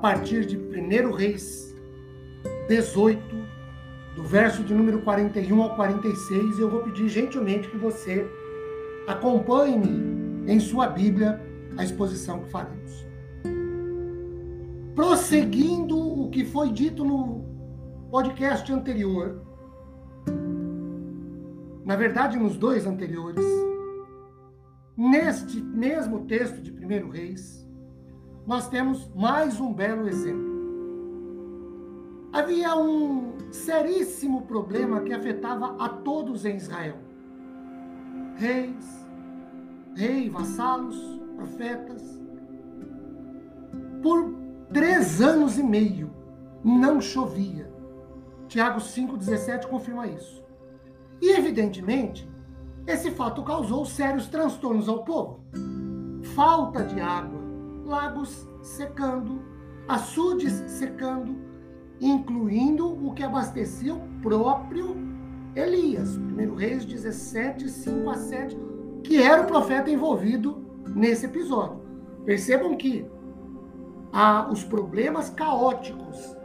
partir de 1 Reis 18, do verso de número 41 ao 46, eu vou pedir gentilmente que você acompanhe em sua Bíblia a exposição que faremos. Prosseguindo o que foi dito no podcast anterior, na verdade, nos dois anteriores, neste mesmo texto de 1 Reis, nós temos mais um belo exemplo. Havia um seríssimo problema que afetava a todos em Israel: reis, rei, vassalos, profetas. Por três anos e meio não chovia. Tiago 5,17 confirma isso. E, evidentemente, esse fato causou sérios transtornos ao povo. Falta de água, lagos secando, açudes secando, incluindo o que abastecia o próprio Elias. 1 Reis 17, 5 a 7, que era o profeta envolvido nesse episódio. Percebam que os problemas caóticos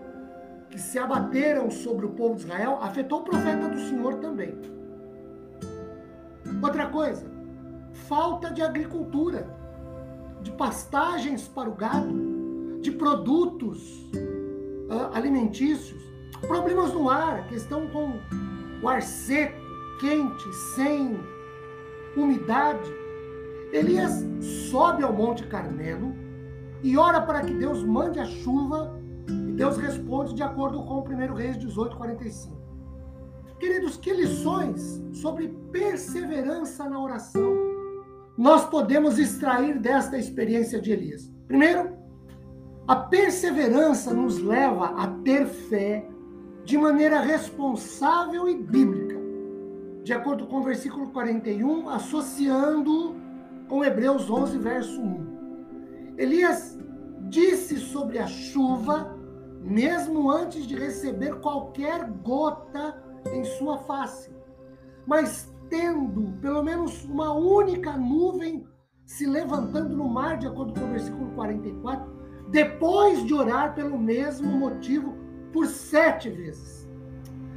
que se abateram sobre o povo de Israel afetou o profeta do Senhor também. Outra coisa, falta de agricultura de pastagens para o gado, de produtos uh, alimentícios, problemas no ar, questão com o ar seco, quente, sem umidade. Elias sobe ao Monte Carmelo e ora para que Deus mande a chuva e Deus responde de acordo com o 1 Reis 18, 45. Queridos, que lições sobre perseverança na oração nós podemos extrair desta experiência de Elias? Primeiro, a perseverança nos leva a ter fé de maneira responsável e bíblica, de acordo com o versículo 41, associando com Hebreus 11, verso 1. Elias disse sobre a chuva, mesmo antes de receber qualquer gota em sua face. Mas tendo pelo menos uma única nuvem se levantando no mar, de acordo com o versículo 44, depois de orar pelo mesmo motivo por sete vezes.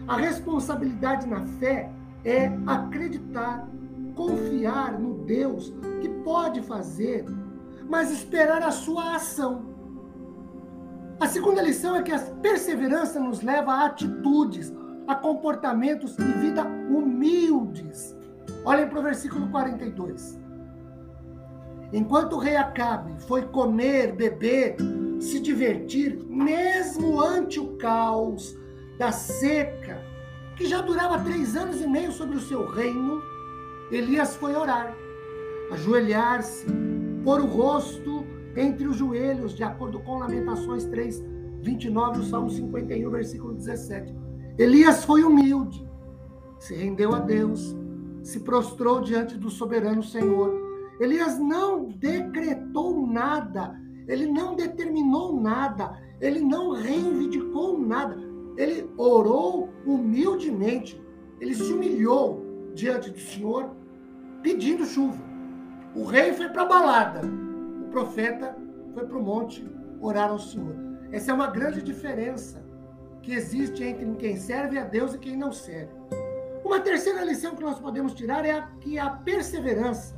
A responsabilidade na fé é acreditar, confiar no Deus que pode fazer, mas esperar a sua ação. A segunda lição é que a perseverança nos leva a atitudes, a comportamentos e vida humildes. Olhem para o versículo 42. Enquanto o rei Acabe foi comer, beber, se divertir, mesmo ante o caos da seca, que já durava três anos e meio sobre o seu reino, Elias foi orar, ajoelhar-se, pôr o rosto entre os joelhos, de acordo com Lamentações 3, 29 e o Salmo 51, versículo 17. Elias foi humilde, se rendeu a Deus, se prostrou diante do soberano Senhor. Elias não decretou nada, ele não determinou nada, ele não reivindicou nada. Ele orou humildemente, ele se humilhou diante do Senhor, pedindo chuva. O rei foi para a balada, o profeta foi para o monte orar ao Senhor. Essa é uma grande diferença que existe entre quem serve a Deus e quem não serve. Uma terceira lição que nós podemos tirar é que a perseverança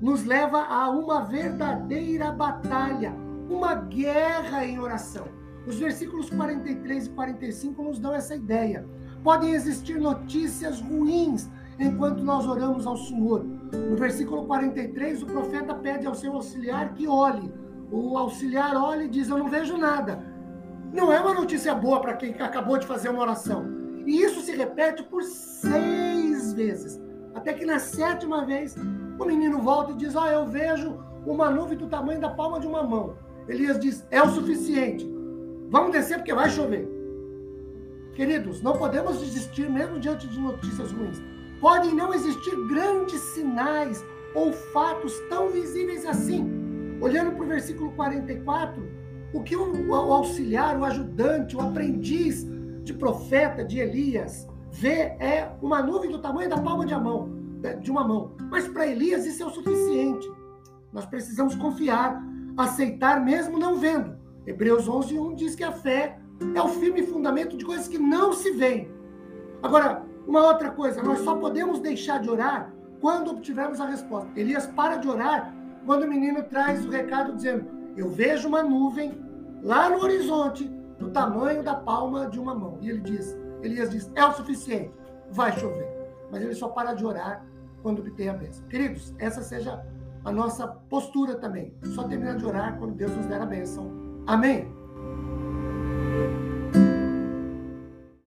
nos leva a uma verdadeira batalha, uma guerra em oração. Os versículos 43 e 45 nos dão essa ideia. Podem existir notícias ruins enquanto nós oramos ao Senhor. No versículo 43, o profeta pede ao seu auxiliar que olhe. O auxiliar olha e diz: Eu não vejo nada não é uma notícia boa para quem acabou de fazer uma oração. E isso se repete por seis vezes. Até que na sétima vez, o menino volta e diz: Ah, eu vejo uma nuvem do tamanho da palma de uma mão. Elias diz: É o suficiente. Vamos descer porque vai chover. Queridos, não podemos desistir mesmo diante de notícias ruins. Podem não existir grandes sinais ou fatos tão visíveis assim. Olhando para o versículo 44, o que o, auxiliar, o ajudante, o aprendiz de profeta de Elias vê é uma nuvem do tamanho da palma de, mão, de uma mão. Mas para Elias isso é o suficiente. Nós precisamos confiar, aceitar mesmo não vendo. Hebreus 11, 1 diz que a fé é o firme fundamento de coisas que não se veem. Agora, uma outra coisa, nós só podemos deixar de orar quando obtivermos a resposta. Elias para de orar quando o menino traz o recado dizendo: Eu vejo uma nuvem lá no horizonte do tamanho da palma de uma mão. E ele diz: Elias diz: É o suficiente, vai chover. Mas ele só para de orar quando obtém a bênção. Queridos, essa seja a nossa postura também. Só terminar de orar quando Deus nos der a bênção. Amém?